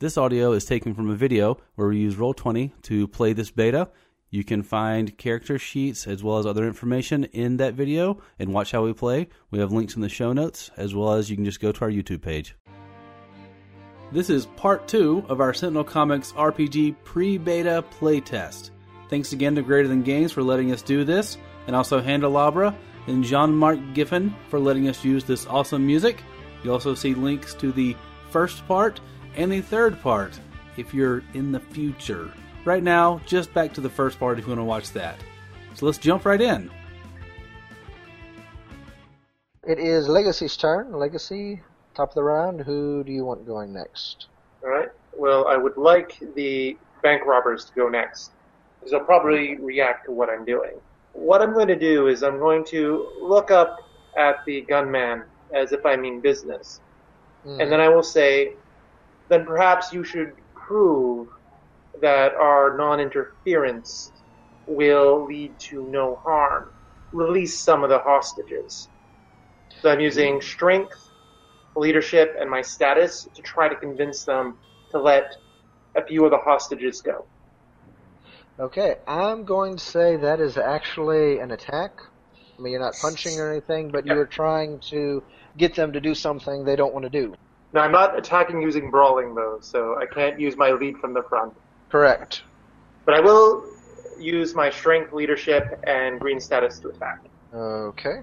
This audio is taken from a video where we use Roll20 to play this beta. You can find character sheets as well as other information in that video and watch how we play. We have links in the show notes as well as you can just go to our YouTube page. This is part two of our Sentinel Comics RPG pre beta playtest. Thanks again to Greater Than Games for letting us do this, and also Handelabra and Jean Marc Giffen for letting us use this awesome music. You also see links to the first part and the third part if you're in the future. Right now, just back to the first part if you want to watch that. So let's jump right in. It is Legacy's turn. Legacy, top of the round. Who do you want going next? All right. Well, I would like the bank robbers to go next because they'll probably react to what I'm doing. What I'm going to do is I'm going to look up at the gunman as if I mean business, Mm. and then I will say, then perhaps you should prove that our non-interference will lead to no harm. Release some of the hostages. So I'm using strength, leadership, and my status to try to convince them to let a few of the hostages go. Okay, I'm going to say that is actually an attack. I mean, you're not punching or anything, but Yep. you're trying to get them to do something they don't want to do. Now I'm not attacking using brawling though, so I can't use my lead from the front. Correct. But I will use my strength, leadership, and green status to attack. Okay.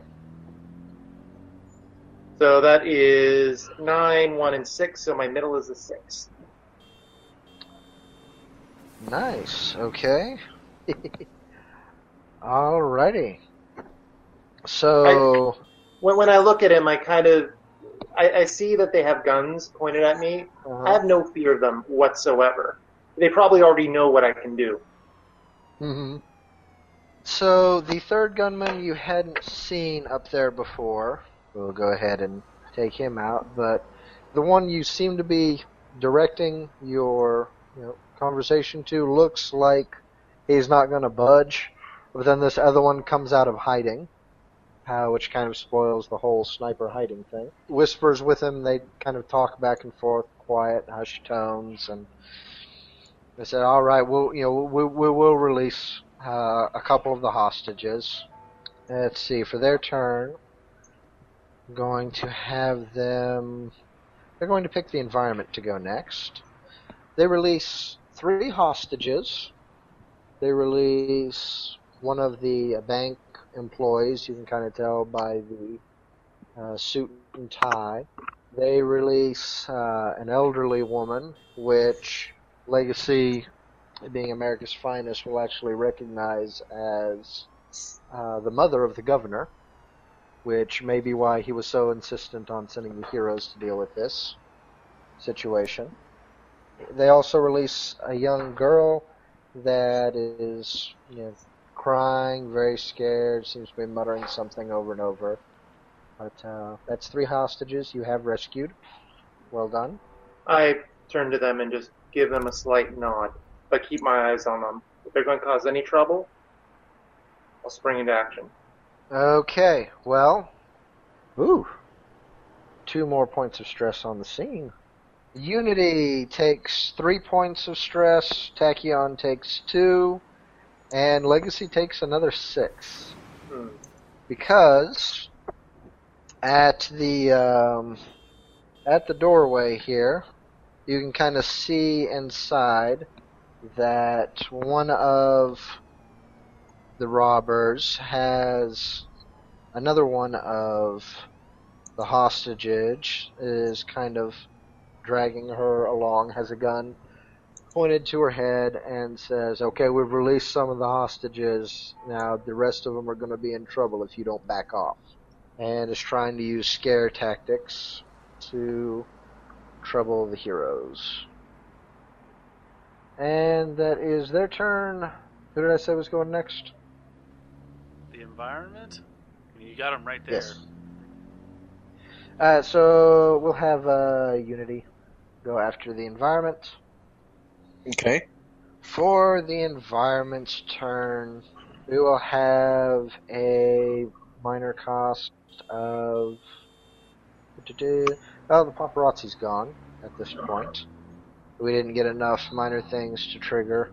So that is nine, one, and six. So my middle is a six. Nice. Okay. Alrighty. So, When when I look at him, I kind of I, I see that they have guns pointed at me. I uh have no fear of them whatsoever. They probably already know what I can do. hmm So the third gunman you hadn't seen up there before. We'll go ahead and take him out. But the one you seem to be directing your you know, conversation to looks like he's not going to budge. But then this other one comes out of hiding, uh, which kind of spoils the whole sniper hiding thing. Whispers with him. They kind of talk back and forth, quiet, hushed tones, and they said, "All right, we'll you know we we will release uh, a couple of the hostages. Let's see, for their turn, going to have them. They're going to pick the environment to go next. They release three hostages. They release one of the bank employees. You can kind of tell by the uh, suit and tie. They release uh, an elderly woman, which Legacy being America's finest, will actually recognize as uh, the mother of the governor, which may be why he was so insistent on sending the heroes to deal with this situation. They also release a young girl that is, you know, crying, very scared, seems to be muttering something over and over. But uh, that's three hostages you have rescued. Well done. I turn to them and just give them a slight nod, but keep my eyes on them. If they're going to cause any trouble, I'll spring into action. Okay, well, ooh, two more points of stress on the scene. Unity takes three points of stress, Tachyon takes two, and Legacy takes another six. Hmm. Because at the um, at the doorway here, you can kind of see inside that one of the robbers has another one of the hostages is kind of dragging her along, has a gun pointed to her head, and says, Okay, we've released some of the hostages. Now the rest of them are going to be in trouble if you don't back off. And is trying to use scare tactics to trouble the heroes. And that is their turn. Who did I say was going next? The environment? I mean, you got them right there. Yes. Uh, so we'll have uh, Unity go after the environment. Okay. For the environment's turn, we will have a minor cost of. Oh, the paparazzi's gone at this point. we didn't get enough minor things to trigger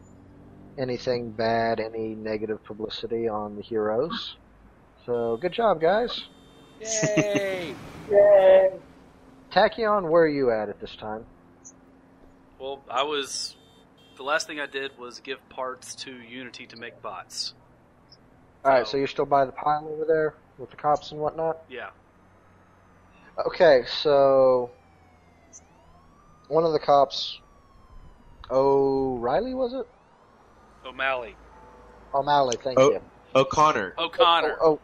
anything bad, any negative publicity on the heroes. So good job, guys. Yay! Yay! Tachyon, where are you at at this time? well, I was. The last thing I did was give parts to Unity to make bots. All right, so you're still by the pile over there with the cops and whatnot. Yeah. Okay, so one of the cops, O'Reilly was it? O'Malley. O'Malley, thank Oh. you. O'Connor. O'Connor. Oh,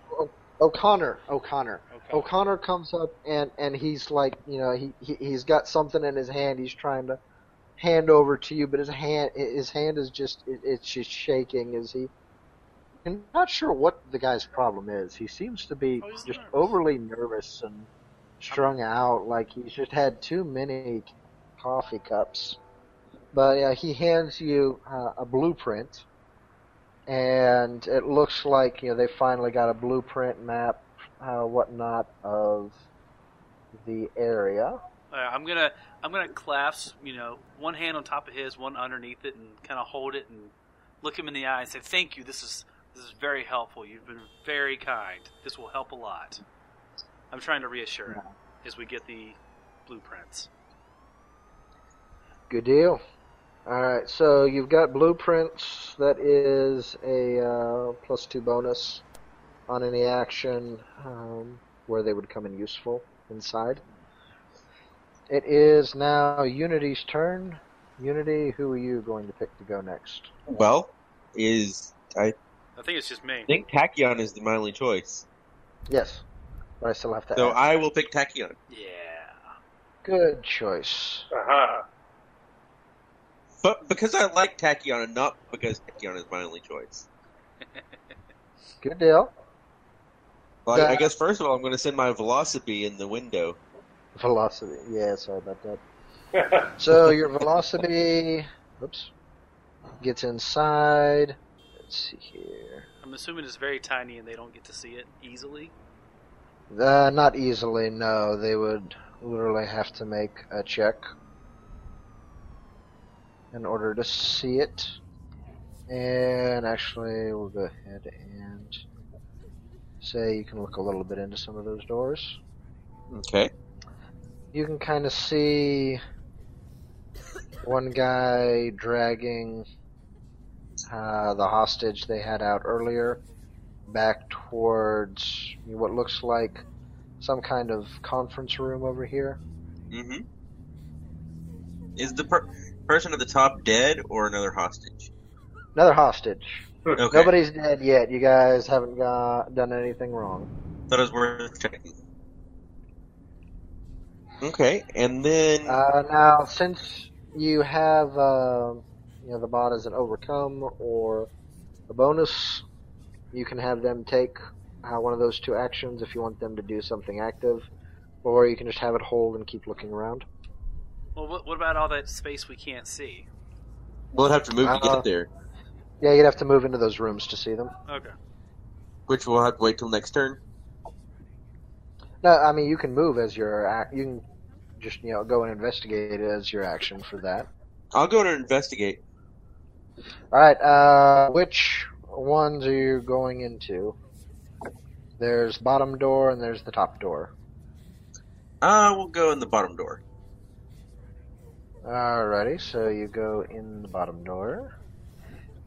O'Connor. O'Connor. O'Connor. O'Connor comes up and and he's like, you know, he, he he's got something in his hand. He's trying to hand over to you, but his hand his hand is just it, it's just shaking. Is he? I'm not sure what the guy's problem is. He seems to be Oh, just nervous. overly nervous and strung out, like he's just had too many coffee cups. But yeah, he hands you uh, a blueprint, and it looks like you know they finally got a blueprint map, uh, whatnot of the area. Uh, I'm gonna I'm gonna clasp you know one hand on top of his, one underneath it, and kind of hold it and look him in the eye and say, "Thank you. This is this is very helpful. You've been very kind. This will help a lot." I'm trying to reassure him as we get the blueprints. Good deal. All right, so you've got blueprints. That is a uh, plus two bonus on any action um, where they would come in useful inside. It is now Unity's turn. Unity, who are you going to pick to go next? Well, is I I think it's just me. I think Tachyon is my only choice. Yes, but I still have to. So ask. I will pick Tachyon. Yeah. Good choice. Aha. But because I like Tachyon and not because Tachyon is my only choice. Good deal. Well, I, I guess first of all, I'm going to send my Velocity in the window. Velocity. Yeah, sorry about that. So your velocity, oops, gets inside. Let's see here. I'm assuming it's very tiny and they don't get to see it easily. Uh, not easily. No, they would literally have to make a check in order to see it. And actually, we'll go ahead and say you can look a little bit into some of those doors. Okay. You can kind of see one guy dragging uh, the hostage they had out earlier back towards what looks like some kind of conference room over here. Mm-hmm. Is the per- person at the top dead or another hostage? Another hostage. Okay. Nobody's dead yet. You guys haven't got, done anything wrong. It was worth checking. Okay, and then Uh, now, since you have, uh, you know, the bot as an overcome or a bonus, you can have them take uh, one of those two actions if you want them to do something active, or you can just have it hold and keep looking around. Well, what, what about all that space we can't see? we'll have to move to Uh, get there, Yeah, you'd have to move into those rooms to see them. Okay. which we'll have to wait till next turn. No, I mean you can move as your act. You can just you know go and investigate as your action for that. I'll go to investigate. All right. Uh, which ones are you going into? There's bottom door and there's the top door. Uh, we'll go in the bottom door. Alrighty, so you go in the bottom door.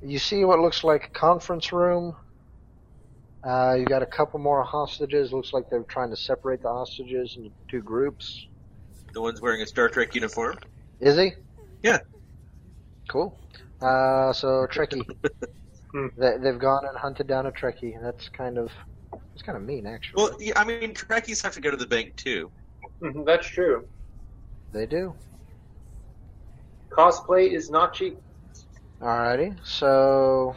You see what looks like a conference room. Uh, you got a couple more hostages. Looks like they're trying to separate the hostages into two groups. The one's wearing a Star Trek uniform. Is he? Yeah. Cool. Uh, so Trekkie. They, they've gone and hunted down a Trekkie, and that's kind of it's kind of mean, actually. Well, yeah, I mean, Trekkies have to go to the bank too. Mhm, That's true. they do. Cosplay is not cheap. Alrighty, so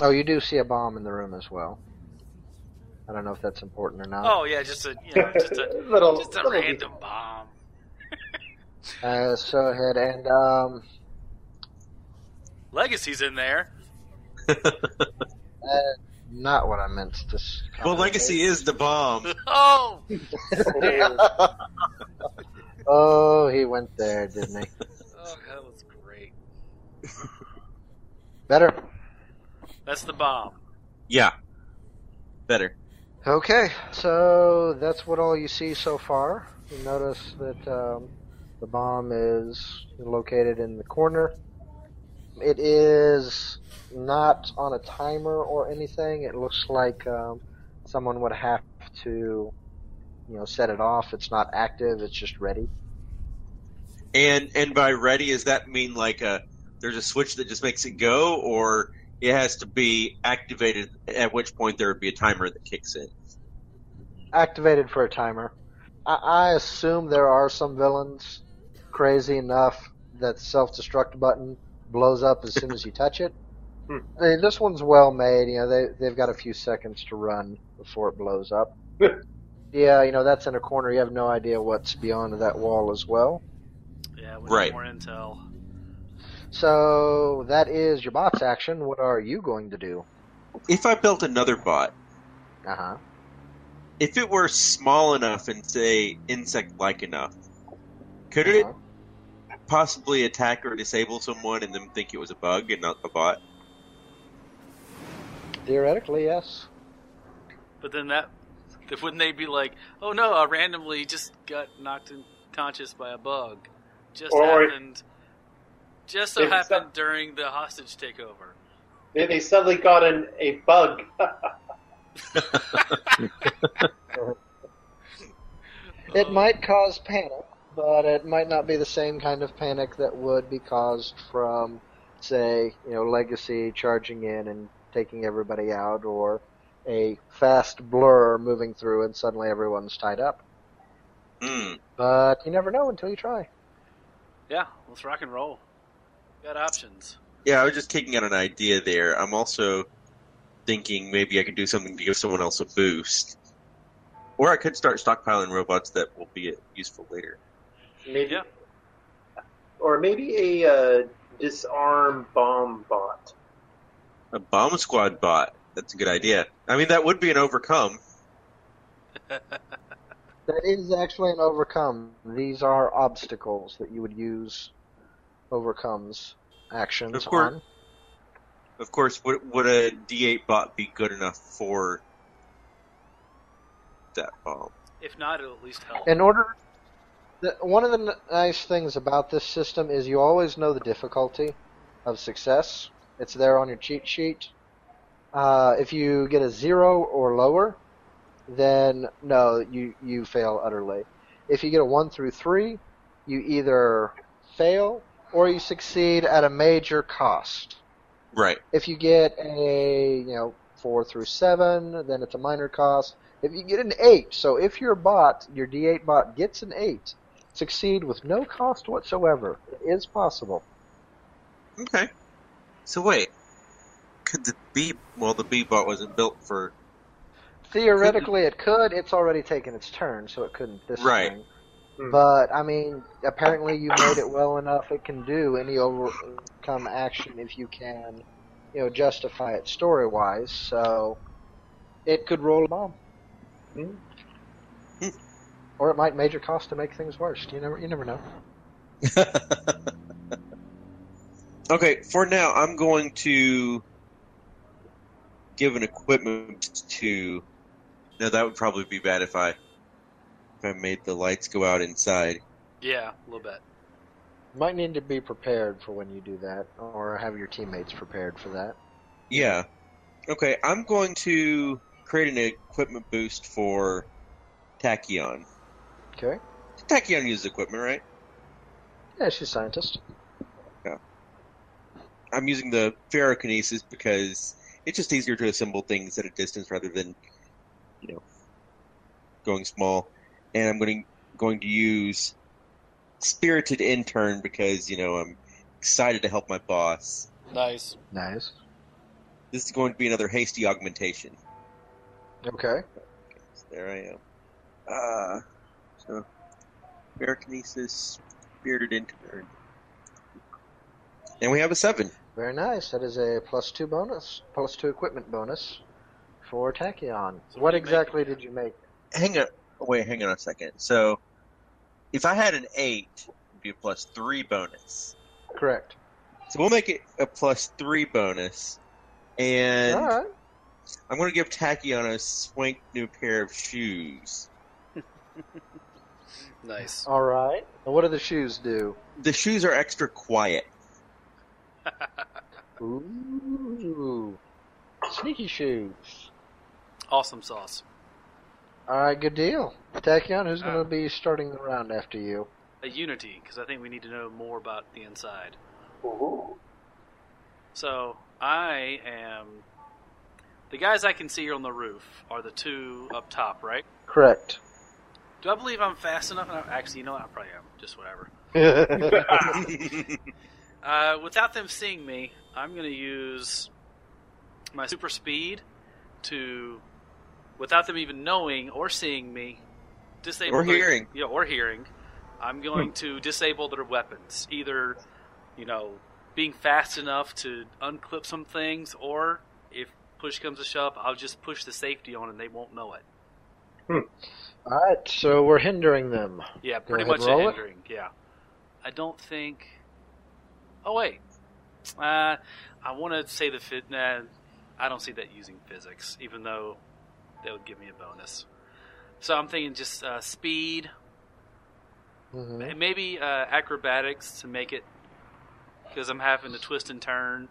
oh, you do see a bomb in the room as well. I don't know if that's important or not. Oh yeah, just a you know, just a little, just a little random bomb. Uh, so ahead and um, Legacy's in there. uh, not what I meant to. well, Legacy is the bomb. Oh, oh, he went there, didn't he? oh that was great. Better. That's the bomb. Yeah. Better. Okay, so that's what all you see so far. You notice that um, the bomb is located in the corner. It is not on a timer or anything. It looks like um, someone would have to, you know, set it off. It's not active. It's just ready. And and by ready, does that mean like a there's a switch that just makes it go, or it has to be activated? At which point there would be a timer that kicks in. Activated for a timer. I, I assume there are some villains crazy enough that the self-destruct button blows up as soon as you touch it. Hmm. I mean, this one's well made. You know, they they've got a few seconds to run before it blows up. yeah, you know that's in a corner. You have no idea what's beyond that wall as well. Yeah, we Right. need more intel. So that is your bot's action. What are you going to do? If I built another bot, Uh huh. if it were small enough and say insect-like enough, could it Uh-huh. possibly attack or disable someone and then think it was a bug and not a bot? Theoretically, yes. But then that, then wouldn't they be like, oh no, I randomly just got knocked unconscious by a bug. Just Or- happened. Just so If it's happened not- during the hostage takeover. They, they suddenly got an, a bug. It might cause panic, but it might not be the same kind of panic that would be caused from, say, you know, Legacy charging in and taking everybody out, or a fast blur moving through and suddenly everyone's tied up. Hmm. But you never know until you try. Yeah, let's rock and roll. Got options. Yeah, I was just kicking out an idea there. I'm also thinking maybe I could do something to give someone else a boost. Or I could start stockpiling robots that will be useful later. Maybe, Yeah. or maybe a uh, disarm bomb bot. A bomb squad bot. That's a good idea. I mean, that would be an overcome. That is actually an overcome. These are obstacles that you would use overcomes actions Of course. on. Of course, would, would a D8 bot be good enough for that bomb? If not, it'll at least help. In order, the, one of the nice things about this system is you always know the difficulty of success. It's there on your cheat sheet. Uh, if you get a zero or lower, then no, you you fail utterly. If you get a one through three, you either fail or you succeed at a major cost. Right. If you get a you know four through seven, then it's a minor cost. If you get an eight, so if your bot, your D8 bot gets an eight, succeed with no cost whatsoever. It is possible. Okay. So wait, could the B? Well, the B bot wasn't built for. Theoretically, it could. It's already taken its turn, so it couldn't this Right. thing. Hmm. But I mean, apparently you made it well enough. It can do any overcome action if you can, you know, justify it story wise. So it could roll a bomb. Hmm. Or it might major cost to make things worse. You never, you never know. okay, for now, I'm going to give an equipment to. No, that would probably be bad if I if I made the lights go out inside. Yeah, a little bit. Might need to be prepared for when you do that, or have your teammates prepared for that. Yeah. Okay, I'm going to create an equipment boost for Tachyon. Okay. Tachyon uses equipment, right? Yeah, she's a scientist. Yeah. I'm using the ferrokinesis because it's just easier to assemble things at a distance rather than, you know, going small. And I'm going to, going to use spirited intern because you know I'm excited to help my boss. Nice. Nice. This is going to be another hasty augmentation. Okay. So there I am. Uh, so ferrokinesis, spirited intern, and we have a seven. Very nice. That is a plus two bonus, plus two equipment bonus for Tachyon. So what what do you exactly make? did you make? hang on wait hang on a second so if i had an 8 it'd be a plus 3 bonus Correct. So we'll make it a plus three bonus, and All right. I'm going to give Tachyon a swank new pair of shoes. Nice. All right. And what do the shoes do? The shoes are extra quiet. Ooh. Sneaky shoes. Awesome sauce. All right, good deal. Tachyon, who's going Uh. to be starting the round after you? A unity, because I think we need to know more about the inside. Ooh. So I am. The guys I can see here on the roof are the two up top, right? Correct. Do I believe I'm fast enough? Actually, you know what? I probably am. Just whatever. Uh, without them seeing me, I'm going to use my super speed to, without them even knowing or seeing me, disable Or their- hearing. Yeah, or hearing. I'm going to disable their weapons, either, you know, being fast enough to unclip some things, or if push comes to shove, I'll just push the safety on and they won't know it. All right, so we're hindering them. Yeah, Go pretty much a roll it. hindering. Yeah, I don't think. Oh wait, uh, I want to say the fit. Nah, I don't see that using physics, even though that would give me a bonus. So I'm thinking just uh, speed, Mhm. and maybe uh, acrobatics to make it, because I'm having to twist and turn.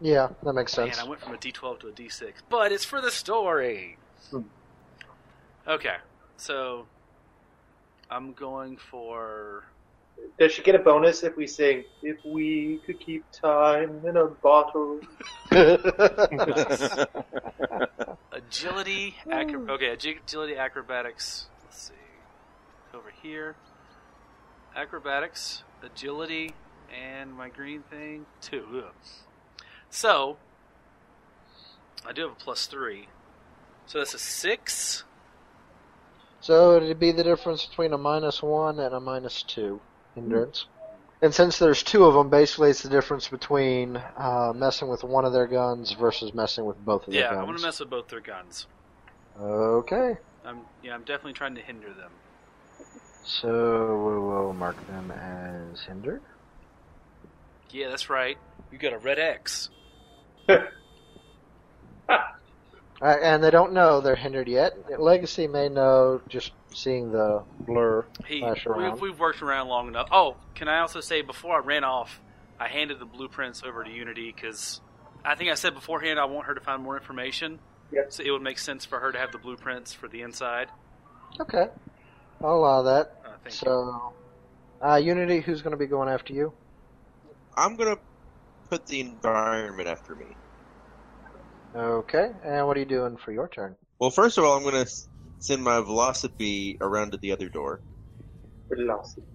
Yeah, that makes sense. And I went from a D12 to a D6, but it's for the story. Hmm. Okay, so I'm going for. Does she get a bonus if we sing, if we could keep time in a bottle? Agility, acro- oh. okay, agility, acrobatics. Let's see, over here, acrobatics, agility, and my green thing two. So, I do have a plus three, so that's a six. so it'd be the difference between a minus one and a minus two hindrance. And since there's two of them, basically it's the difference between uh, messing with one of their guns versus messing with both of their Yeah, guns. I'm gonna mess with both their guns. Okay. I'm yeah, I'm definitely trying to hinder them. So we will mark them as hindered. Yeah, that's right. You got a red X. Uh, and they don't know they're hindered yet. Legacy may know just seeing the blur. He, Flash around. we've, we've worked around long enough. Oh, can I also say before I ran off, I handed the blueprints over to Unity because I think I said beforehand I want her to find more information. Yep. So it would make sense for her to have the blueprints for the inside. Okay. I'll allow that. Uh, thank you. So, uh, Unity, who's going to be going after you? I'm going to put the environment after me. Okay. And what are you doing for your turn? Well, first of all, I'm going to send my velocity around to the other door. Velocity.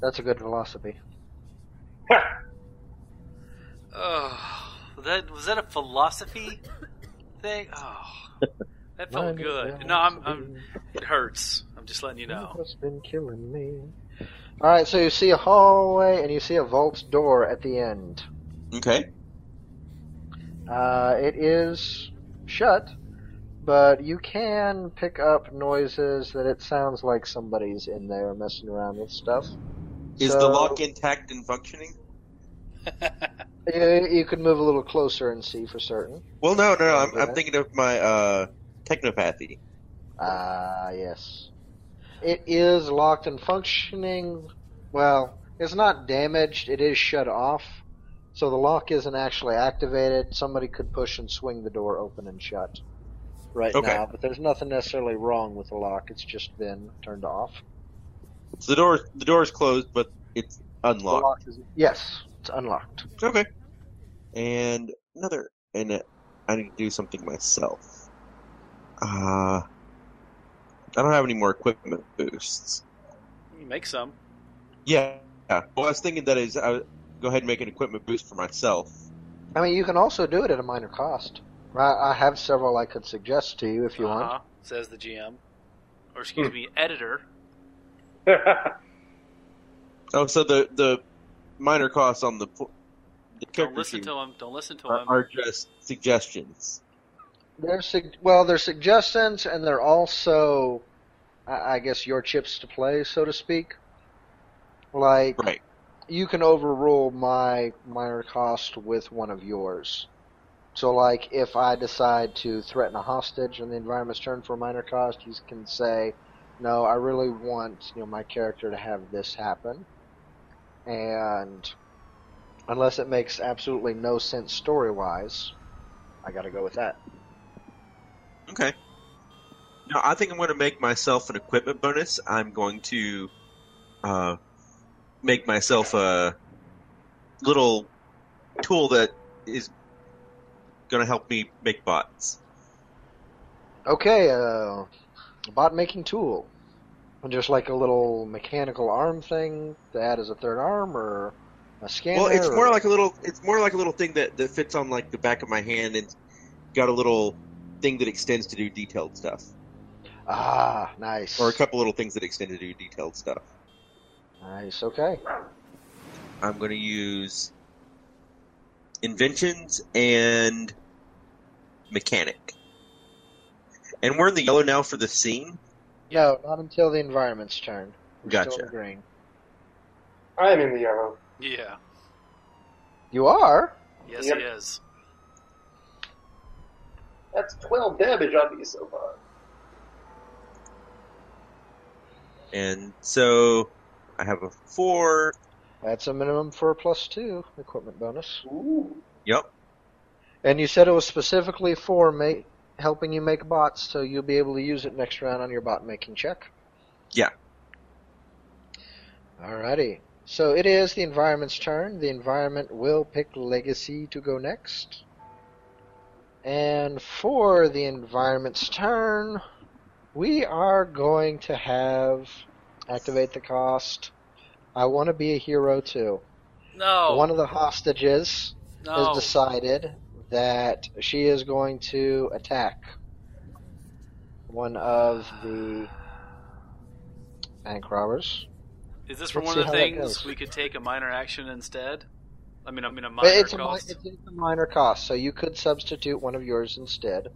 That's a good velocity. Oh, that was that a philosophy thing? Oh, that felt Mine good. No, I'm, I'm. It hurts. I'm just letting you know. What's been killing me? All right. So you see a hallway and you see a vault door at the end. Okay. Uh, it is shut, but you can pick up noises that it sounds like somebody's in there messing around with stuff. Is So- the lock intact and functioning? You, you could move a little closer and see for certain. Well, no, no, no. I'm, I'm thinking of my uh, technopathy. Ah, yes. It is locked and functioning. Well, it's not damaged. It is shut off. So the lock isn't actually activated. Somebody could push and swing the door open and shut right Okay. now, but there's nothing necessarily wrong with the lock. It's just been turned off. So the door, the door is closed, but it's The unlocked. lock is yes, it's unlocked. Okay. And another, and uh, I need to do something myself. Uh, I don't have any more equipment boosts. You make some. Yeah. yeah. Well, I was thinking that is, I would go ahead and make an equipment boost for myself. I mean, you can also do it at a minor cost. I, I have several I could suggest to you if you want. Uh-huh, says the GM, or excuse me, editor. Oh, so the the minor costs on the pl- the Don't listen to him. Don't listen to are, him. are just suggestions. They're sug- well, they're suggestions, and they're also, I, I guess, your chips to play, so to speak. Like, Right. you can overrule my minor cost with one of yours. So, like, if I decide to threaten a hostage and the environment's turned for a minor cost, you can say, "No, I really want you know my character to have this happen," and unless it makes absolutely no sense story wise, I got to go with that. Okay. Now, I think I'm going to make myself an equipment bonus. I'm going to uh, make myself a little tool that is going to help me make bots. Okay, uh, bot making tool. Just like a little mechanical arm thing to add as a third arm, or a scanner. Well, it's or- more like a little. It's more like a little thing that, that fits on like the back of my hand and got a little thing that extends to do detailed stuff, ah, nice. or a couple little things that extend to do detailed stuff. Nice. Okay. I'm going to use inventions and mechanic. And we're in the yellow now for the scene. No, not until the environment's turn. We're still Gotcha. in green. I am in the yellow. Yeah. You are. Yes, Yep. he is. That's 12 damage on me so far. And so I have a four. That's a minimum for a plus two equipment bonus. Ooh. Yep. And you said it was specifically for ma- helping you make bots, so you'll be able to use it next round on your bot making check. Yeah. Alrighty. So it is the environment's turn. The environment will pick Legacy to go next. And for the environment's turn, we are going to have activate the cost. I want to be a hero too. No. One of the hostages no. has decided that she is going to attack one of the bank robbers. Is this for Let's one of the things we could take a minor action instead? I mean, I mean a minor it's a, mi- cost. it's a minor cost, so you could substitute one of yours instead.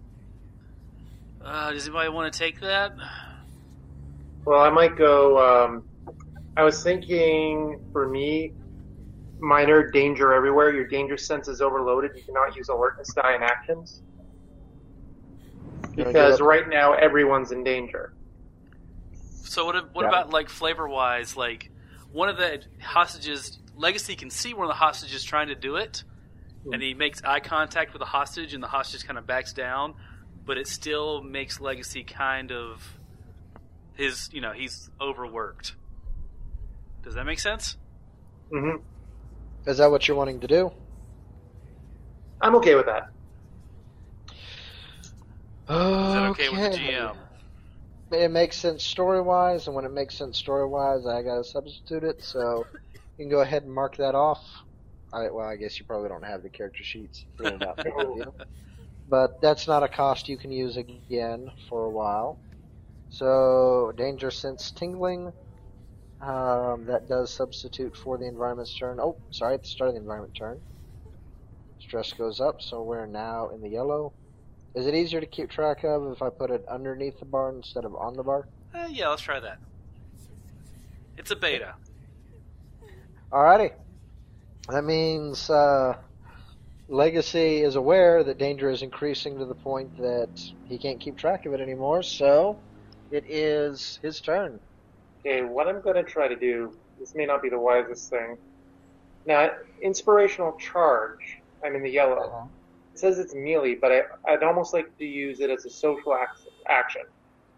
Uh, does anybody want to take that? Well, I might go. Um, I was thinking for me, minor danger everywhere. Your danger sense is overloaded. You cannot use alertness die in actions. Because right now everyone's in danger. So what? What Yeah. about like flavor wise? Like one of the hostages, Legacy can see one of the hostages trying to do it, and he makes eye contact with the hostage, and the hostage kind of backs down, but it still makes Legacy kind of his. You know, he's overworked. Does that make sense? hmm Is that what you're wanting to do? I'm okay with that. Is that okay with the GM? It makes sense story wise, and when it makes sense story wise, I gotta substitute it. So you can go ahead and mark that off. I, well, I guess you probably don't have the character sheets filled out, there, do you? but that's not a cost you can use again for a while. So danger sense tingling. Um, that does substitute for the environment's turn. Oh, sorry, at the start of the environment turn. Stress goes up, so we're now in the yellow. Is it easier to keep track of if I put it underneath the bar instead of on the bar? Eh, yeah, let's try that. It's a beta. Alrighty. That means uh, Legacy is aware that danger is increasing to the point that he can't keep track of it anymore, so it is his turn. Okay, what I'm going to try to do, this may not be the wisest thing. Now, inspirational charge, I'm in the yellow. It says it's melee, but I, I'd almost like to use it as a social ac- action.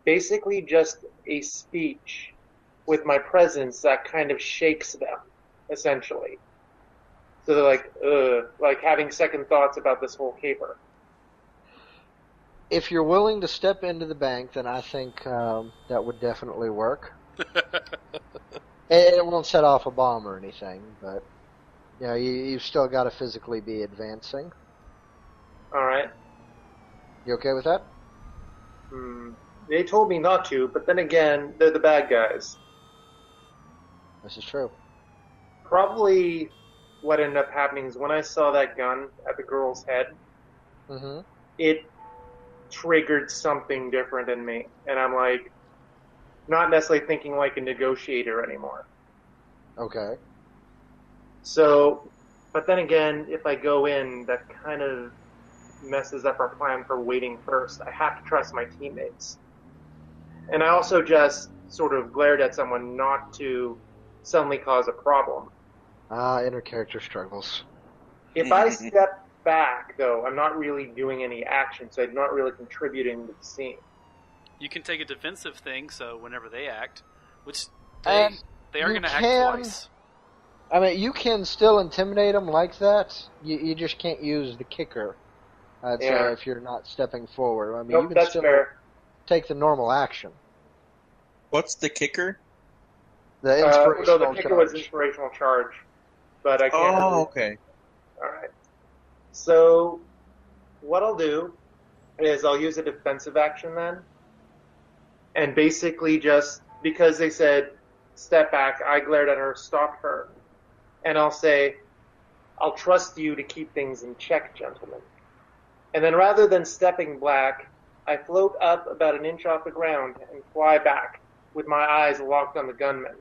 Basically, just a speech with my presence that kind of shakes them, essentially. So they're like, ugh, like having second thoughts about this whole caper. If you're willing to step into the bank, then I think um, that would definitely work. It, won't set off a bomb or anything, but you know, you, you've still got to physically be advancing. Alright? You okay with that? Hmm. They told me not to, but then again, they're the bad guys. This is true. Probably what ended up happening is when I saw that gun at the girl's head, hmm it triggered something different in me. And I'm like, not necessarily thinking like a negotiator anymore. Okay. So, but then again, if I go in, that kind of messes up our plan for waiting first. I have to trust my teammates. And I also just sort of glared at someone not to suddenly cause a problem. Ah, inner character struggles. If I step back, though, I'm not really doing any action, so I'm not really contributing to the scene. You can take a defensive thing, so whenever they act, which they, And they are going to act twice. I mean, you can still intimidate them like that. You, you just can't use the kicker. I'd say Yeah. if you're not stepping forward. I mean, you can still fair. take the normal action. What's the kicker? The Uh, no, the kicker was inspirational charge, but I can't. Oh, okay. All right. So, what I'll do is I'll use a defensive action then, and basically just because they said step back, I glared at her, stop her, and I'll say, "I'll trust you to keep things in check, gentlemen." And then rather than stepping back, I float up about an inch off the ground and fly back with my eyes locked on the gunmen.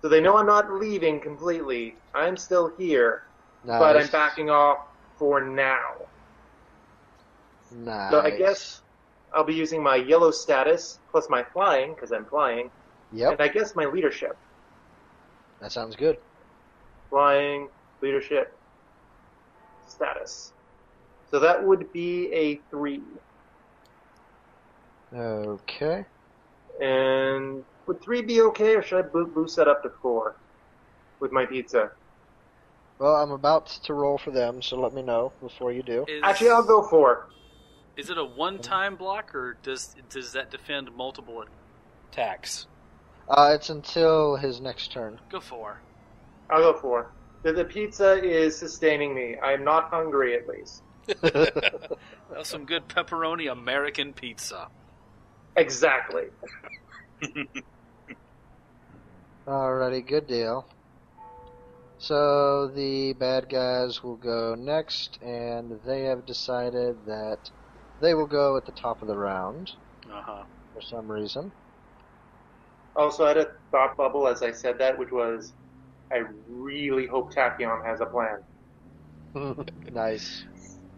So they know I'm not leaving completely. I'm still here, but I'm backing off for now. Nice. So I guess I'll be using my yellow status plus my flying because I'm flying, Yep, and I guess my leadership. that sounds good. Flying, leadership, status. So that would be a three. Okay. And would three be okay, or should I bo- boost that up to four with my pizza? Well, I'm about to roll for them, so let me know before you do. Is, Actually, I'll go four. Is it a one-time block, or does does that defend multiple attacks? Uh, it's until his next turn. Go for. I'll go four. The, the pizza is sustaining me. I'm not hungry, at least. That's some good pepperoni American pizza. Exactly. Alrighty, good deal. So the bad guys will go next, and they have decided that they will go at the top of the round Uh huh. for some reason. Also, I had a thought bubble as I said that, which was, I really hope Tachyon has a plan. nice.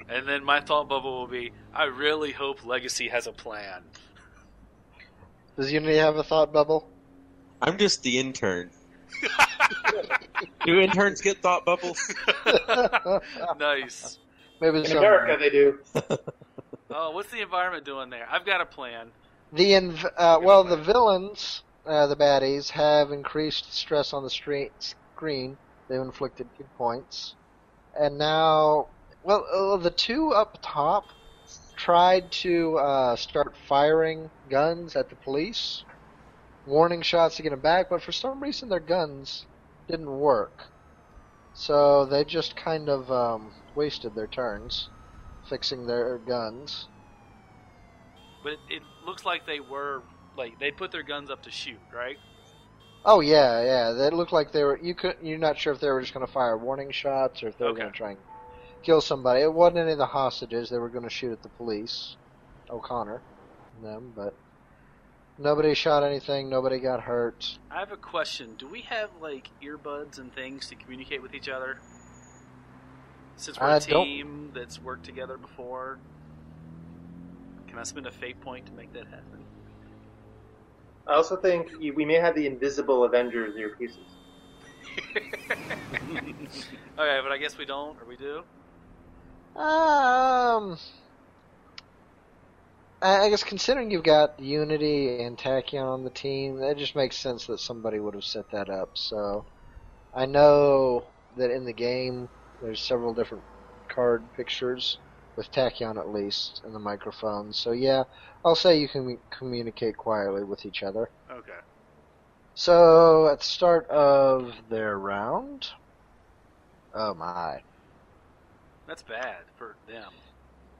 And then my thought bubble will be: I really hope Legacy has a plan. Does Unity have a thought bubble? I'm just the intern. Do interns get thought bubbles? nice. Maybe In some. America, they do. Oh, what's the environment doing there? I've got a plan. The inv- uh, well, the villains, uh, the baddies, have increased stress on the street screen. They've inflicted good points, and now, well, uh, the two up top tried to uh, start firing guns at the police, warning shots to get them back, but for some reason their guns didn't work. So they just kind of um, wasted their turns fixing their guns. But it, it looks like they were like they put their guns up to shoot, right? Oh yeah, yeah. They looked like they were. You could. You're not sure if they were just going to fire warning shots or if they were Okay. going to try and kill somebody. It wasn't any of the hostages. They were going to shoot at the police, O'Connor, and them. But nobody shot anything. Nobody got hurt. I have a question. Do we have like earbuds and things to communicate with each other? Since we're I a don't- team that's worked together before, can I spend a fate point to make that happen? I also think we may have the invisible Avengers earpieces. okay, but I guess we don't, or we do. Um, I I guess considering you've got Unity and Tachyon on the team, that just makes sense that somebody would have set that up. So I know that in the game there's several different card pictures with Tachyon at least and the microphone. So yeah, I'll say you can communicate quietly with each other. Okay. So at the start of their round, oh my. That's bad for them.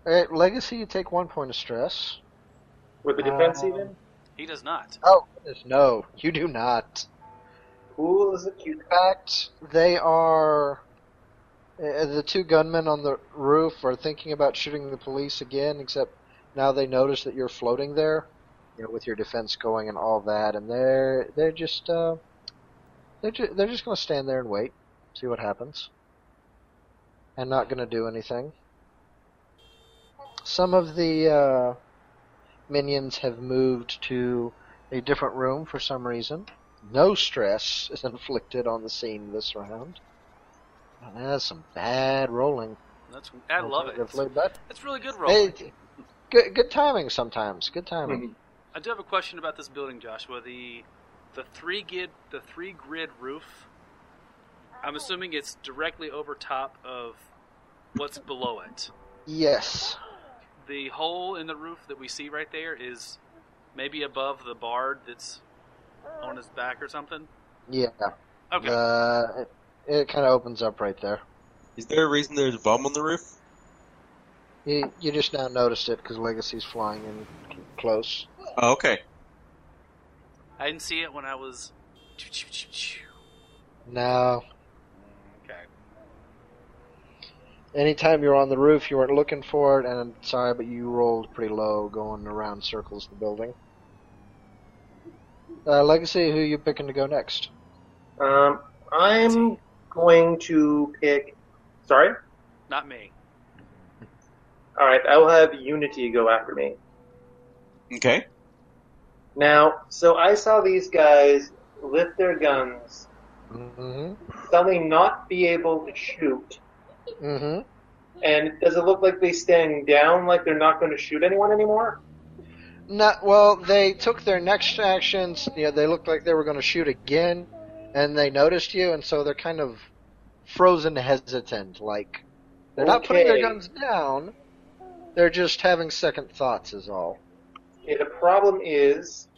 Alright, Legacy, you take one point of stress. With the defense, Um, even? He does not. Oh, goodness, no, you do not. Cool as a cute. In fact, they are. Uh, the two gunmen on the roof are thinking about shooting the police again, except now they notice that you're floating there, you know, with your defense going and all that, and they're they're just uh, They're ju- they're just going to stand there and wait, see what happens, and not going to do anything. Some of the uh, minions have moved to a different room for some reason. No stress is inflicted on the scene this round. And that's some bad rolling. That's I love it. Alternatively, But That's really good rolling. hey, good good timing sometimes. Good timing. I do have a question about this building, Joshua. The the three grid the three grid roof. I'm assuming it's directly over top of what's below it. Yes. The hole in the roof that we see right there is maybe above the bard that's on his back or something. Yeah. Okay. Uh, it, it kind of opens up right there. Is there a reason there's a bomb on the roof? You, you just now noticed it because Legacy's flying in close. Oh, okay. I didn't see it when I was. No. Okay. Anytime you're on the roof, you weren't looking for it, and I'm sorry, but you rolled pretty low going around circles of the building. Uh, Legacy, who you picking to go next? Um, I'm going to pick. Sorry. Not me. All right, I will have Unity go after me. Okay. Now, so I saw these guys lift their guns, Mm-hmm. suddenly not be able to shoot, Mm-hmm. and does it look like they stand down, like they're not going to shoot anyone anymore? Not well. They took their next actions. You know, they looked like they were going to shoot again, and they noticed you, and so they're kind of frozen, hesitant. Like they're not putting their guns down. They're just having second thoughts, is all. Okay, the problem is,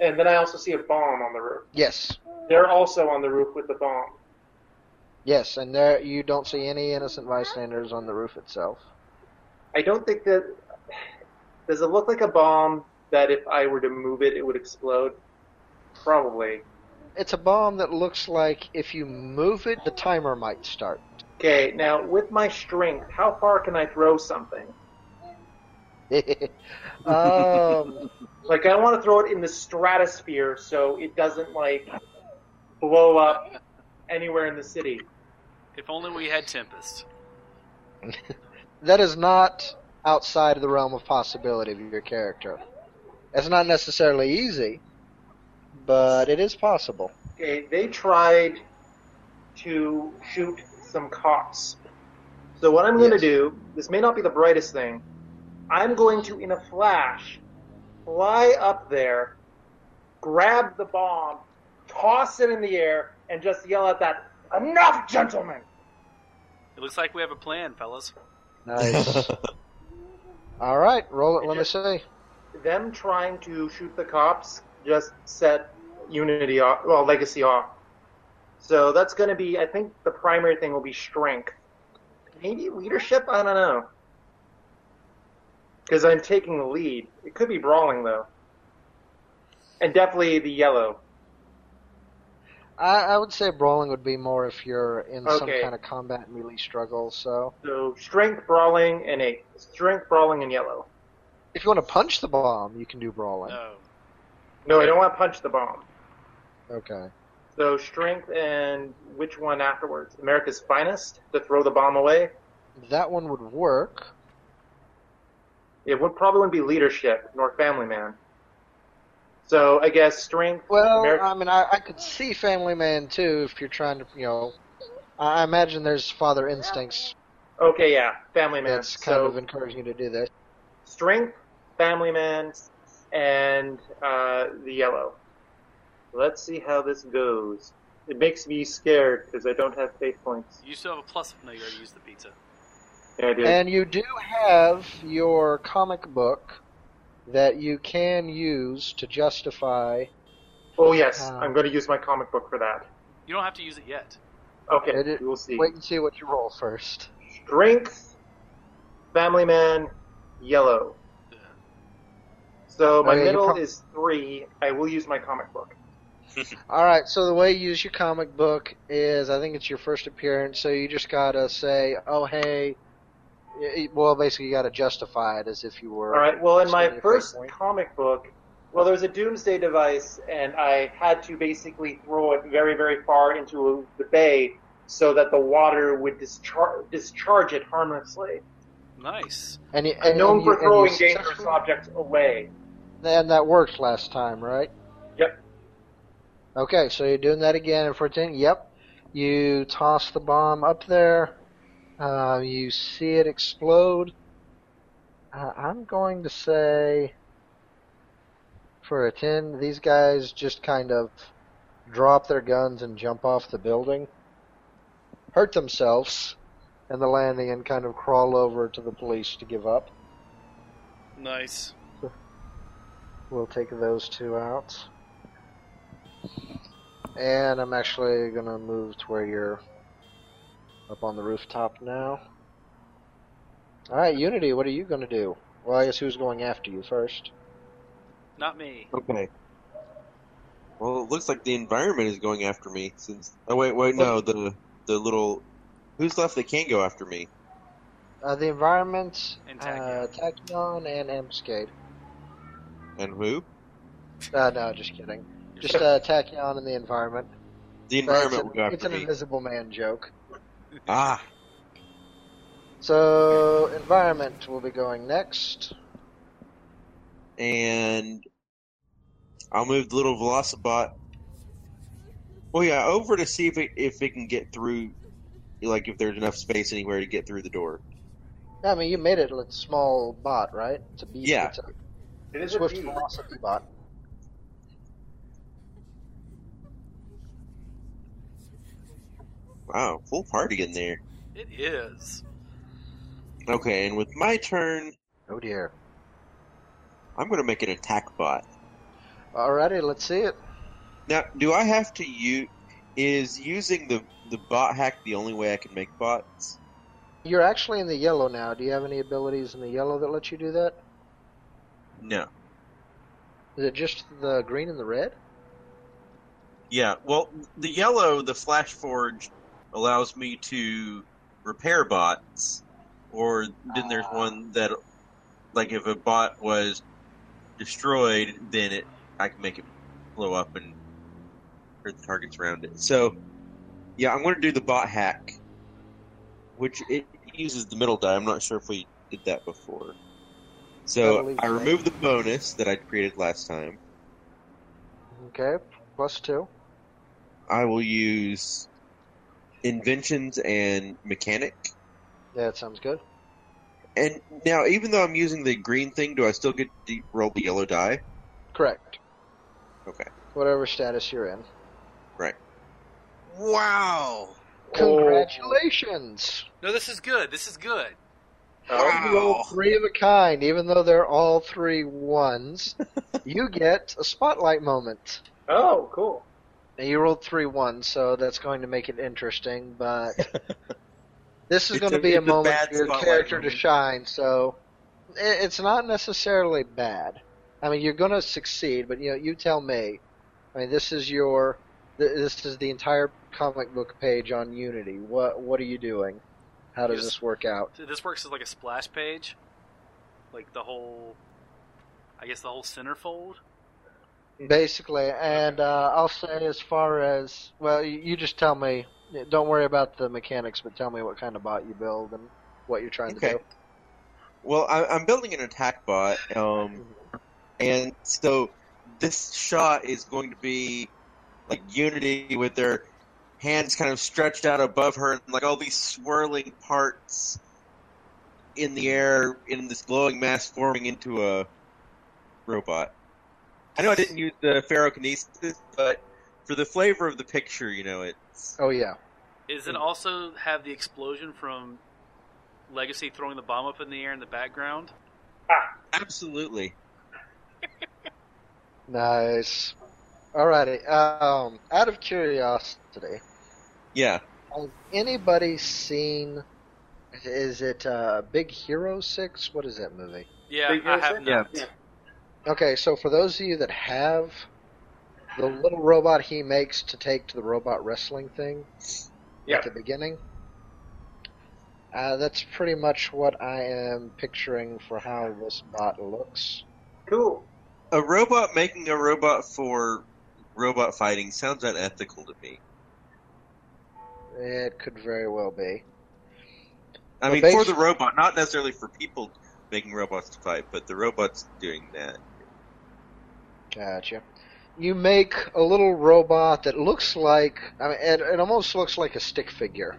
and then I also see a bomb on the roof. Yes, They're also on the roof with the bomb. yes, and there you don't see any innocent bystanders on the roof itself. I don't think that. Does it look like a bomb that if I were to move it, it would explode? Probably. It's a bomb that looks like if you move it, the timer might start. Okay, now with my strength, how far can I throw something? um, Like I want to throw it in the stratosphere so it doesn't like blow up anywhere in the city. If only we had Tempest. that is not outside of the realm of possibility of your character. It's not necessarily easy, but it is possible. Okay, they tried to shoot some cops. So what I'm going to Yes. do, this may not be the brightest thing, I'm going to, in a flash, fly up there, grab the bomb, toss it in the air, and just yell at that, enough, gentlemen! It looks like we have a plan, fellas. Nice. All right, roll it. Let me see. Them trying to shoot the cops just set Unity off, well, Legacy off. So that's going to be, I think the primary thing will be strength. Maybe leadership? I don't know. Because I'm taking the lead. It could be brawling, though. And definitely the yellow. I, I would say brawling would be more if you're in some kind of combat melee struggle. So So strength, brawling, and eight. Strength, brawling, and yellow. if you want to punch the bomb, you can do brawling. No. No, I don't want to punch the bomb. Okay. So strength and which one afterwards? America's finest to throw the bomb away. That one would work. It would probably be leadership nor family man. So I guess strength. Well, Ameri- I mean, I, I could see Family Man too if you're trying to, you know. I I imagine there's father instincts okay, yeah, family man. that's kind so of encouraging you to do this. strength, family man, and uh, the yellow. Let's see how this goes. It makes me scared because I don't have fate points. You still have a plus. No, you already used the pizza. Yeah, I do. And you do have your comic book that you can use to justify. oh yes, um, I'm going to use my comic book for that. You don't have to use it yet. Okay, It- it- we will see. Wait and see what you roll first. Strength, family man, yellow. So my yeah, you middle prob- is three. I will use my comic book. All right, so the way you use your comic book is, I think it's your first appearance, so you just gotta say, "Oh, hey." y- y- Well, basically, you gotta justify it as if you were. All right. Well, in my spending a fate first point. comic book, Well, there was a doomsday device, and I had to basically throw it very, very far into the bay so that the water would discharge, discharge it harmlessly. Nice. And, you, and known you- for you throwing dangerous objects away. And that worked last time, right? Yep. Okay, so you're doing that again in 14. Yep. You toss the bomb up there. Uh, you see it explode. Uh, I'm going to say for a 10, these guys just kind of drop their guns and jump off the building, hurt themselves in the landing, and kind of crawl over to the police to give up. Nice. We'll take those two out. And I'm actually gonna move to where you're up on the rooftop now. Alright, Unity, what are you gonna do? Well, I guess who's going after you first? Not me. Okay. Well, it looks like the environment is going after me since. Oh wait, wait, no, the the little. Who's left that can go after me? Uh, the environment, And uh, Tachyon. Tachyon, and Amscade. And who? Uh, no, just kidding. Just uh, Tachyon and the environment. The But it's, environment an- will go it's an invisible man joke. Ah, So, environment will be going next. and I'll move the little Velocibot. Oh yeah, over to see if it if it can get through, like if there's enough space anywhere to get through the door. I mean, you made it a small bot, right? It's a beast. Yeah. It's a It is a swift beast. velocity bot. Wow, full party in there. It is. Okay, and with my turn, Oh dear. I'm going to make an attack bot. Alrighty, let's see it. Now, do I have to use? Is using the the bot hack the only way I can make bots? You're actually in the yellow now. Do you have any abilities in the yellow that let you do that? No. Is it just the green and the red? Yeah. Well, the yellow, the Flash Forge, allows me to repair bots, or then there's Ah. one that, like, if a bot was destroyed, then it I can make it blow up and hurt the targets around it. So, yeah, I'm going to do the bot hack, which it uses the middle die. I'm not sure if we did that before. So I so. removed the bonus that I created last time. Okay, plus two. I will use inventions and mechanic. Yeah, that sounds good. And now, even though I'm using the green thing, do I still get to roll the yellow die? Correct. Okay. Whatever status you're in. Right. Wow! Congratulations! Oh. No, this is good. This is good. You rolled three of a kind, even though they're all three ones. you get a spotlight moment. Oh, cool. And you rolled three ones, so that's going to make it interesting, but this is going to be a a moment for your character to shine, so i- it's not necessarily bad. I mean, you're going to succeed, but you know, you tell me. I mean, this is your this is the entire comic book page on Unity. What what are you doing? How does Yes. this work out? This works as like a splash page, like the whole, I guess the whole centerfold. Basically, and uh, I'll say as far as well, you, just tell me. Don't worry about the mechanics, but tell me what kind of bot you build and what you're trying Okay. to do. Well, I, I'm building an attack bot, um, and so this shot is going to be like Unity with their hands kind of stretched out above her, and like all these swirling parts in the air in this glowing mass forming into a robot. I know I didn't use the ferrokinesis, but for the flavor of the picture, you know, it's Oh yeah, Is it also have the explosion from Legacy throwing the bomb up in the air in the background? absolutely. nice. Alrighty. Um, out of curiosity, Yeah. has anybody seen? Is it uh, Big Hero Six? What is that movie? Yeah, Big I have Hero not. Yeah. Okay, so for those of you that have the little robot he makes to take to the robot wrestling thing Yeah. at the beginning, uh, that's pretty much what I am picturing for how this bot looks. Cool. A robot making a robot for robot fighting sounds unethical to me. It could very well be. I Well, mean, for the robot, not necessarily for people making robots to fight, but the robots doing that. Gotcha. You make a little robot that looks like I mean, it, it almost looks like a stick figure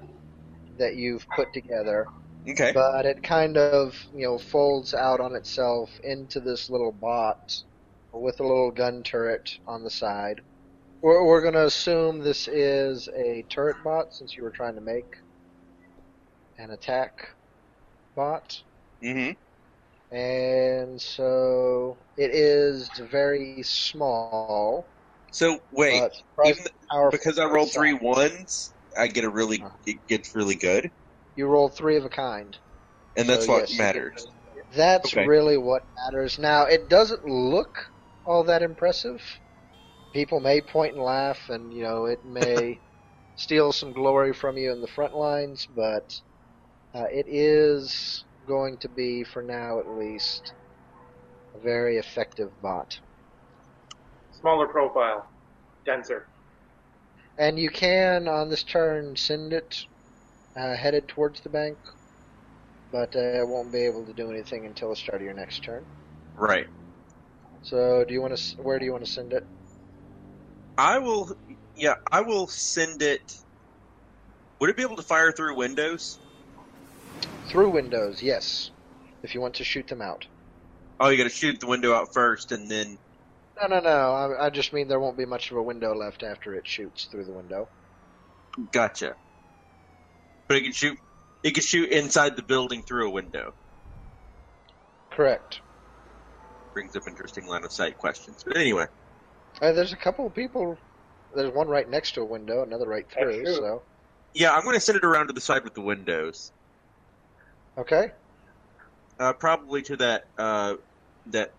that you've put together, Okay. but it kind of you know folds out on itself into this little bot with a little gun turret on the side. We're, we're going to assume this is a turret bot since you were trying to make an attack bot. Mm hmm And so it is very small, So wait, powerful because I rolled three ones, I get a really Uh. it gets really good, You rolled three of a kind. and that's So, what yes, matters. That's Okay. really what matters. Now, it doesn't look all that impressive. People may point and laugh, and you know it may steal some glory from you in the front lines, but uh, it is going to be, for now at least, a very effective bot. Smaller profile, denser. And you can, on this turn, send it uh, headed towards the bank, but uh, it won't be able to do anything until the start of your next turn. Right. So, do you want to? Where do you want to send it? I will. Yeah, I will send it. Would it be able to fire through windows? Through windows, yes. If you want to shoot them out. Oh, you got to shoot the window out first, and then No, no, no. I, I just mean there won't be much of a window left after it shoots through the window. gotcha. But it can shoot. It can shoot inside the building through a window. Correct. Brings up interesting line of sight questions. But anyway, Uh, there's a couple of people. There's one right next to a window, another right through. So, yeah, I'm going to send it around to the side with the windows. Okay. Uh, probably to that uh, that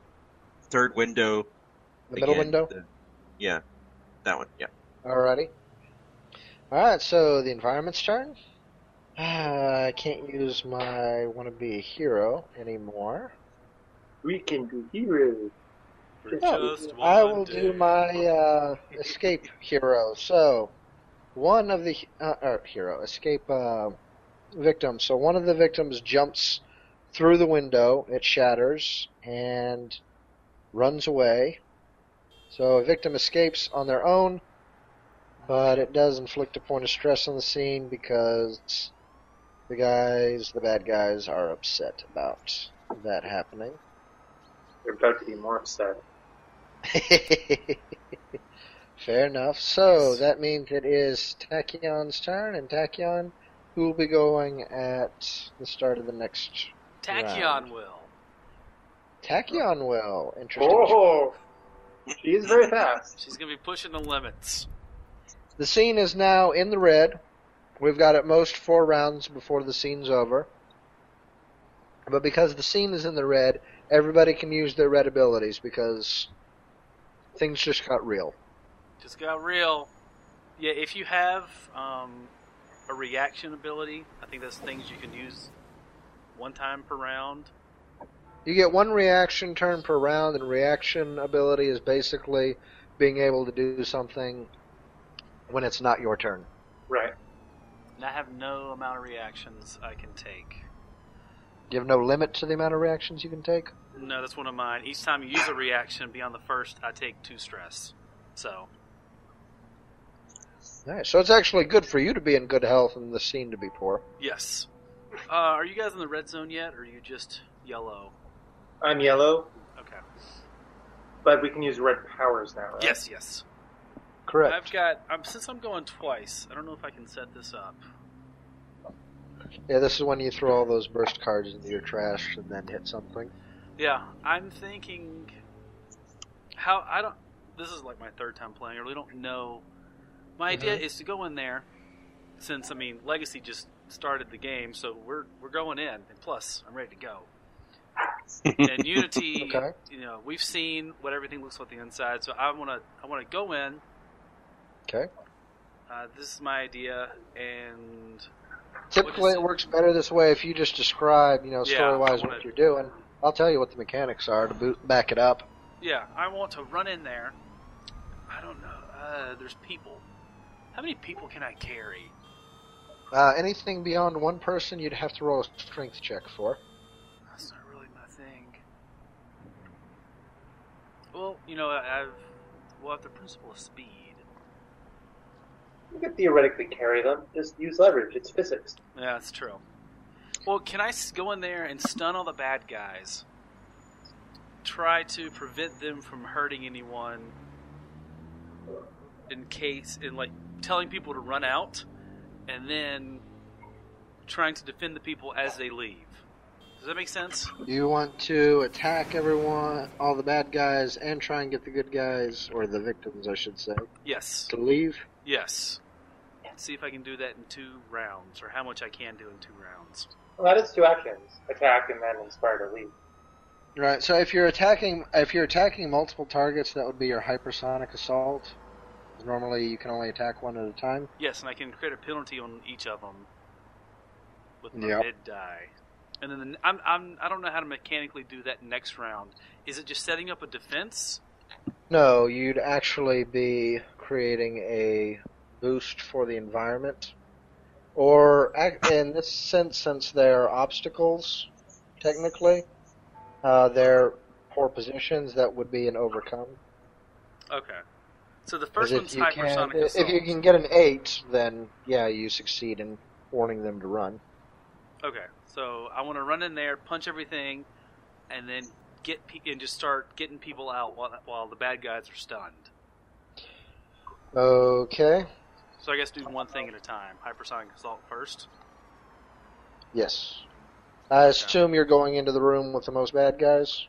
third window. The middle window. the- yeah, that one. Yeah. Alrighty. Alright, so the environment's turn. Ah, I can't use my want to be a hero anymore. We can be heroes. For Yeah, just I will day. do my uh, escape hero. So, one of the uh, uh, hero escape uh, victims. So one of the victims jumps through the window. It shatters and runs away. So a victim escapes on their own, but it does inflict a point of stress on the scene because the guys, the bad guys, are upset about that happening. They're about to be more upset. Fair enough. So that means it is Tachyon's turn, and Tachyon, who will be going at the start of the next. Tachyon round. will. Tachyon will. Interesting. Oh, she is very fast. She's gonna be pushing the limits. The scene is now in the red. We've got at most four rounds before the scene's over. But because the scene is in the red, everybody can use their red abilities because things just got real. Just got real. Yeah, if you have um, a reaction ability, I think that's things you can use one time per round. You get one reaction turn per round, and reaction ability is basically being able to do something when it's not your turn. Right. And I have no amount of reactions I can take. You have no limit to the amount of reactions you can take. No, that's one of mine. Each time you use a reaction beyond the first, I take two stress. So, Alright, so it's actually good for you to be in good health and the scene to be poor. yes. Uh, are you guys in the red zone yet, or are you just yellow? I'm yellow, Okay. but we can use red powers now, right? Yes, yes. Correct. I've got. Um, since I'm going twice, I don't know if I can set this up. Yeah, this is when you throw all those burst cards into your trash and then hit something. Yeah, I'm thinking how I don't. This is like my third time playing. I really don't know. My idea is to go in there, since I mean Legacy just started the game, so we're we're going in, and plus I'm ready to go. And Unity, Okay. you know, we've seen what everything looks like on the inside, so I want to I want to go in. Okay. Uh, this is my idea, and Typically, it works better this way if you just describe, you know, story wise I wanna- what you're doing. I'll tell you what the mechanics are to boot, back it up. Yeah, I want to run in there. I don't know. Uh, there's people. How many people can I carry? Uh, anything beyond one person, you'd have to roll a strength check for. That's not really my thing. Well, you know, I- I've well, I have the principle of speed. You could theoretically carry them. Just use leverage. It's physics. Yeah, that's true. Well, can I go in there and stun all the bad guys? Try to prevent them from hurting anyone. In case, in like telling people to run out, and then trying to defend the people as they leave. Does that make sense? You want to attack everyone, all the bad guys, and try and get the good guys, or the victims, I should say, Yes. to leave. Yes. See if I can do that in two rounds, or how much I can do in two rounds. Well, that is two actions: attack and then inspire to leave. Right. So if you're attacking, if you're attacking multiple targets, that would be your hypersonic assault. Normally, you can only attack one at a time. Yes, and I can create a penalty on each of them with my Yep. mid die. And then the, I'm, I'm I don't know how to mechanically do that next round. Is it just setting up a defense? No, you'd actually be creating a boost for the environment, or in this sense, since they're obstacles, technically, uh, they're poor positions that would be an overcome. Okay. So the first if one's you can, hypersonic if you can get an eight, then yeah, you succeed in warning them to run. Okay, so I want to run in there, punch everything, and then get pe- and just start getting people out while, while the bad guys are stunned. Okay. So I guess do one thing at a time. Hypersonic assault first. Yes. I assume you're going into the room with the most bad guys.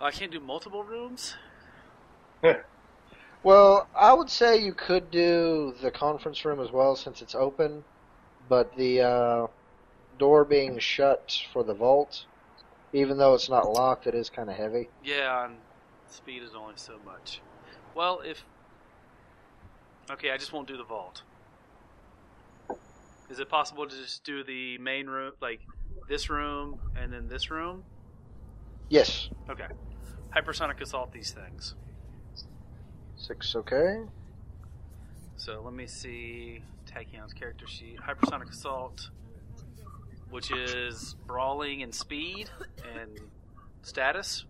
Oh, I can't do multiple rooms. Well, I would say you could do the conference room as well since it's open, but the uh, door being shut for the vault, even though it's not locked, it is kind of heavy. Yeah, and speed is only so much. Well, if okay, I just won't do the vault. Is it possible to just do the main room, like this room and then this room? Yes. Okay. Hypersonic assault these things. Six, okay. So let me see Tachyon's character sheet. Hypersonic assault, which is brawling and speed and status.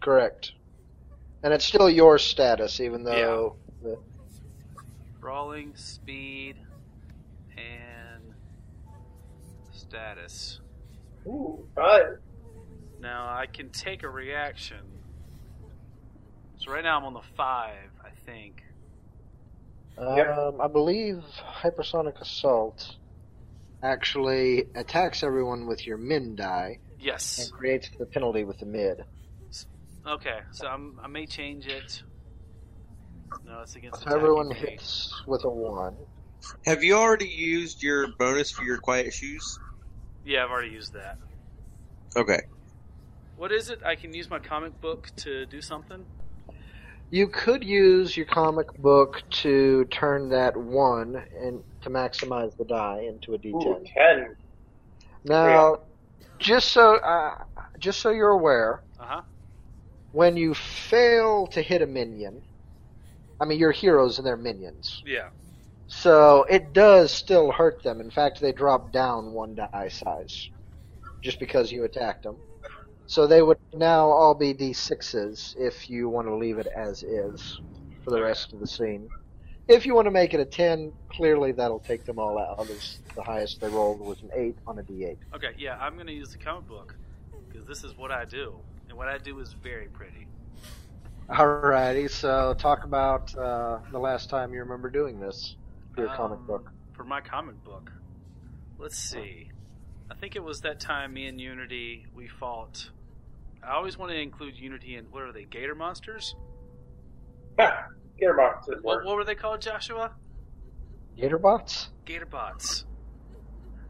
Correct. And it's still your status, even though. the- Brawling, speed, and status. Ooh, right. Now I can take a reaction. So right now I'm on the five, I think. Yep. Um, I believe hypersonic assault actually attacks everyone with your min die Yes. and creates the penalty with the mid. Okay, so I'm, I may change it. No, it's against. So everyone me. hits with a one. Have you already used your bonus for your quiet shoes? Yeah, I've already used that. Okay. What is it? I can use my comic book to do something. You could use your comic book to turn that one and to maximize the die into a Ooh, D10. ten. Now, just so uh, just so you're aware, Uh huh. when you fail to hit a minion, I mean your heroes and their minions, Yeah. so it does still hurt them. In fact, they drop down one die size just because you attacked them. So they would now all be D6s if you want to leave it as is for the rest of the scene. If you want to make it a 10, clearly that'll take them all out. The highest they rolled was an 8 on a D8. Okay. Yeah, I'm gonna use the comic book because this is what I do, and what I do is very pretty. Alrighty, so talk about uh, the last time you remember doing this for your comic Um, book. For my comic book. Let's see. I think it was that time me and Unity we fought. I always want to include Unity in what are they? Gator monsters? Gearbox is What, what were they called, Joshua? Gatorbots? Gator bots.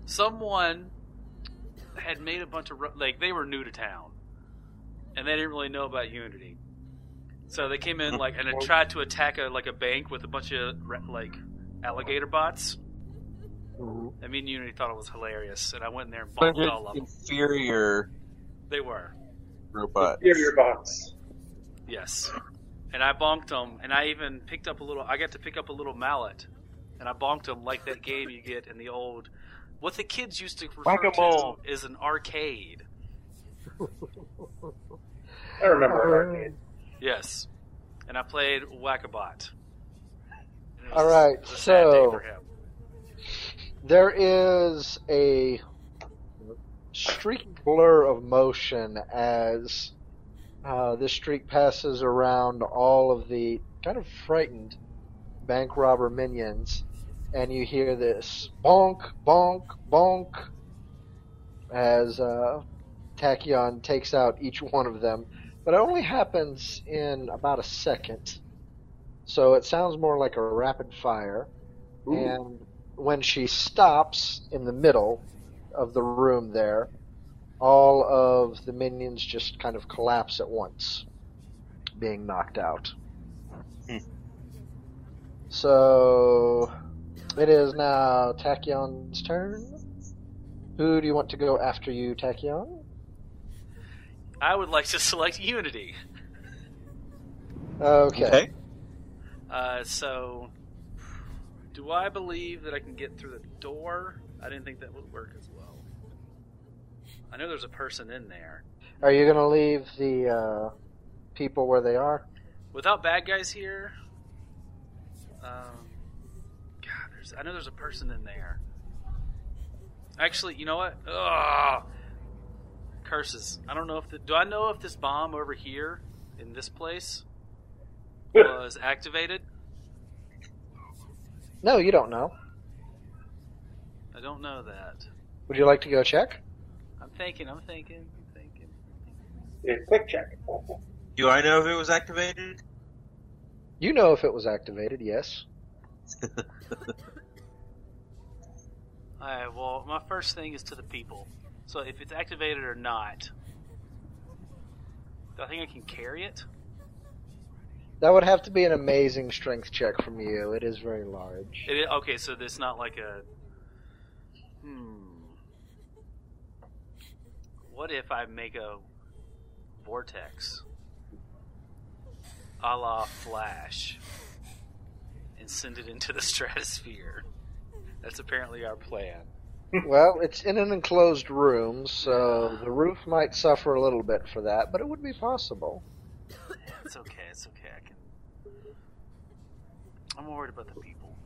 Someone had made a bunch of like they were new to town, and they didn't really know about Unity. So they came in like and it tried to attack a like a bank with a bunch of like alligator bots. Mm-hmm. I mean, Unity thought it was hilarious, and I went in there and bombed all of them. inferior They were. Robot. Inferior bots. Yes. And I bonked him, and I even picked up a little. I got to pick up a little mallet, and I bonked him like that game you get in the old. What the kids used to refer to Whack-a-mole. is an arcade. I remember Uh, arcade. Yes. And I played Whackabot. And it All right, it was a sad day so- There is a streak blur of motion as uh, this streak passes around all of the kind of frightened bank robber minions, and you hear this bonk, bonk, bonk as uh, Tachyon takes out each one of them. But it only happens in about a second, so it sounds more like a rapid fire. And when she stops in the middle of the room there, all of the minions just kind of collapse at once, being knocked out. Hmm. So it is now Tachyon's turn. Who do you want to go after you, Tachyon? I would like to select Unity. Okay. Uh, so, do I believe that I can get through the door? I didn't think that would work as well. I know there's a person in there. Are you going to leave the uh, people where they are? Without bad guys here, um, God, there's. I know there's a person in there. Actually, you know what? Ugh. Curses. I don't know if the, do I know if this bomb over here in this place was activated? No, you don't know. I don't know that. Would you like to go check? I'm thinking. I'm thinking. I'm thinking. Yeah, quick check. Do I know if it was activated? You know if it was activated, yes. Alright, well, my first thing is to the people. So if it's activated or not, do I think I can carry it? That would have to be an amazing strength check from you. It is very large. It is, okay, so it's not like a. Hmm. What if I make a vortex, a la Flash, and send it into the stratosphere? That's apparently our plan. well, it's in an enclosed room, so ah. the roof might suffer a little bit for that, but it would be possible. It's okay. It's okay. I can. I'm worried about the people.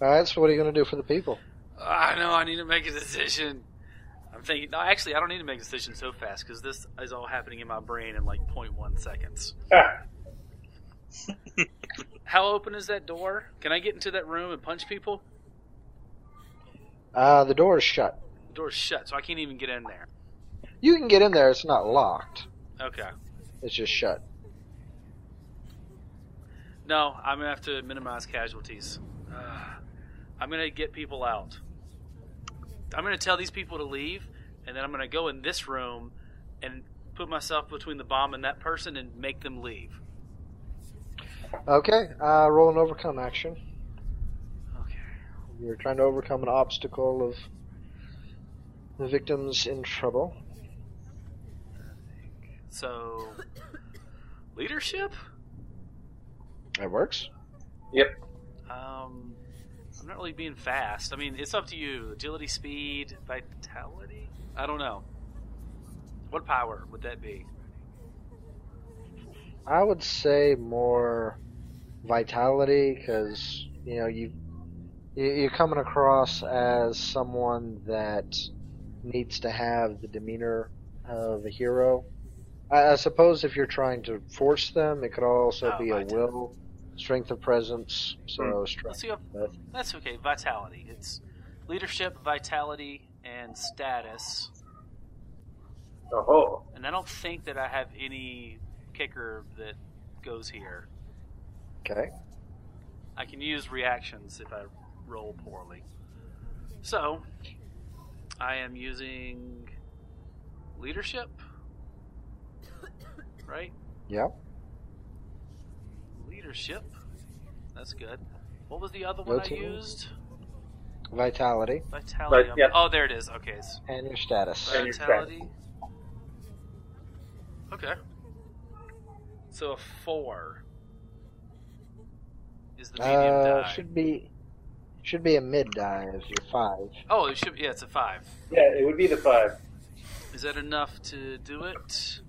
Alright, so what are you going to do for the people? I know. I need to make a decision. I'm thinking. No, actually, I don't need to make a decision so fast because this is all happening in my brain in like 0.1 seconds. Ah, How open is that door? Can I get into that room and punch people? Uh, the door is shut. The door's shut, so I can't even get in there. You can get in there, it's not locked. Okay. It's just shut. No, I'm gonna have to minimize casualties. Uh, I'm gonna get people out. I'm gonna tell these people to leave, and then I'm gonna go in this room and put myself between the bomb and that person and make them leave. Okay, uh, roll an overcome action. Okay. You're trying to overcome an obstacle of the victims in trouble. So, leadership? That works. Yep. Um, I'm not really being fast. I mean, it's up to you. Agility, speed, vitality. I don't know. What power would that be? I would say more vitality because you know you you- you're coming across as someone that needs to have the demeanor of a hero. I, I suppose if you're trying to force them, it could also Oh, be a will, strength of presence. So Let's strength. see. If, But- that's okay. Vitality. It's leadership, vitality, and status. oh, And I don't think that I have any kicker that goes here. Okay. I can use reactions if I roll poorly. So, I am using leadership. Right? Yeah. Leadership. That's good. What was the other one I used? Vitality Vitality. Right, yeah. Oh, there it is. Okay. it's and your status. And your Vitality. Okay. So a four is the medium Uh, die. should be should be a mid dive. You're five. Oh, it should. Yeah, it's a five. Yeah, it would be the five. Is that enough to do it?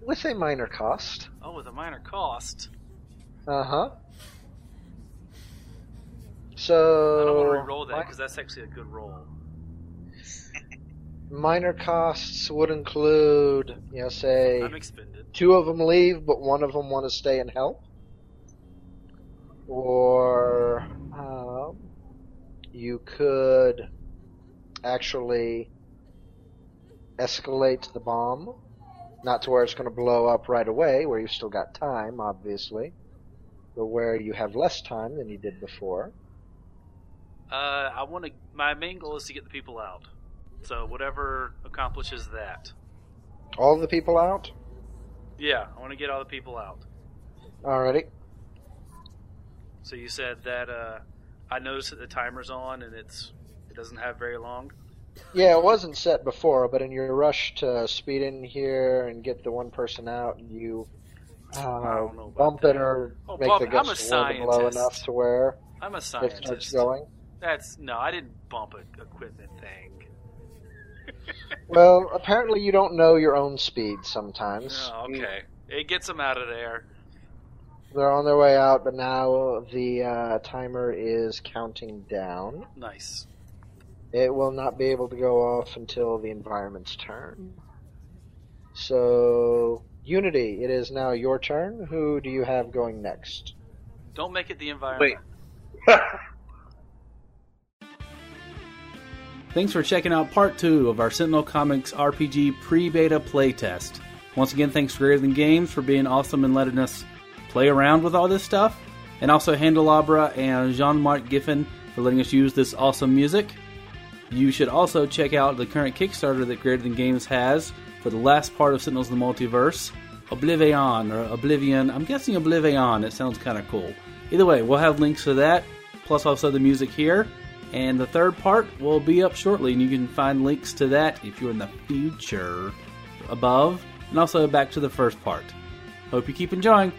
With a minor cost. Oh, with a minor cost. Uh huh. So. I don't want to re-roll that because that's actually a good roll. minor costs would include, you know, say I'm expended. two of them leave, but one of them want to stay and help, or um, you could actually escalate the bomb, not to where it's going to blow up right away, where you've still got time, obviously, but where you have less time than you did before. Uh, I want to. My main goal is to get the people out. So whatever accomplishes that. All the people out? Yeah, I want to get all the people out. Alrighty. So you said that uh, I noticed that the timer's on and it's it doesn't have very long. Yeah, it wasn't set before, but in your rush to speed in here and get the one person out, you uh, don't know about bump it or Oh, make bump the it. I'm a gust low enough to where I'm a it scientist. starts going. That's no, I didn't bump a equipment thing. Well, apparently you don't know your own speed sometimes. Oh, okay, it gets them out of there. They're on their way out, but now the uh, timer is counting down. Nice. It will not be able to go off until the environment's turn. So, Unity, it is now your turn. Who do you have going next? Don't make it the environment. Wait. Thanks for checking out part two of our Sentinel Comics RPG pre beta playtest. Once again, thanks to Greater Than Games for being awesome and letting us play around with all this stuff. And also Handelabra and Jean Marc Giffen for letting us use this awesome music. You should also check out the current Kickstarter that Greater Than Games has for the last part of Sentinels of the Multiverse Oblivion or Oblivion. I'm guessing Oblivion. It sounds kind of cool. Either way, we'll have links to that, plus also the music here. And the third part will be up shortly, and you can find links to that if you're in the future above, and also back to the first part. Hope you keep enjoying.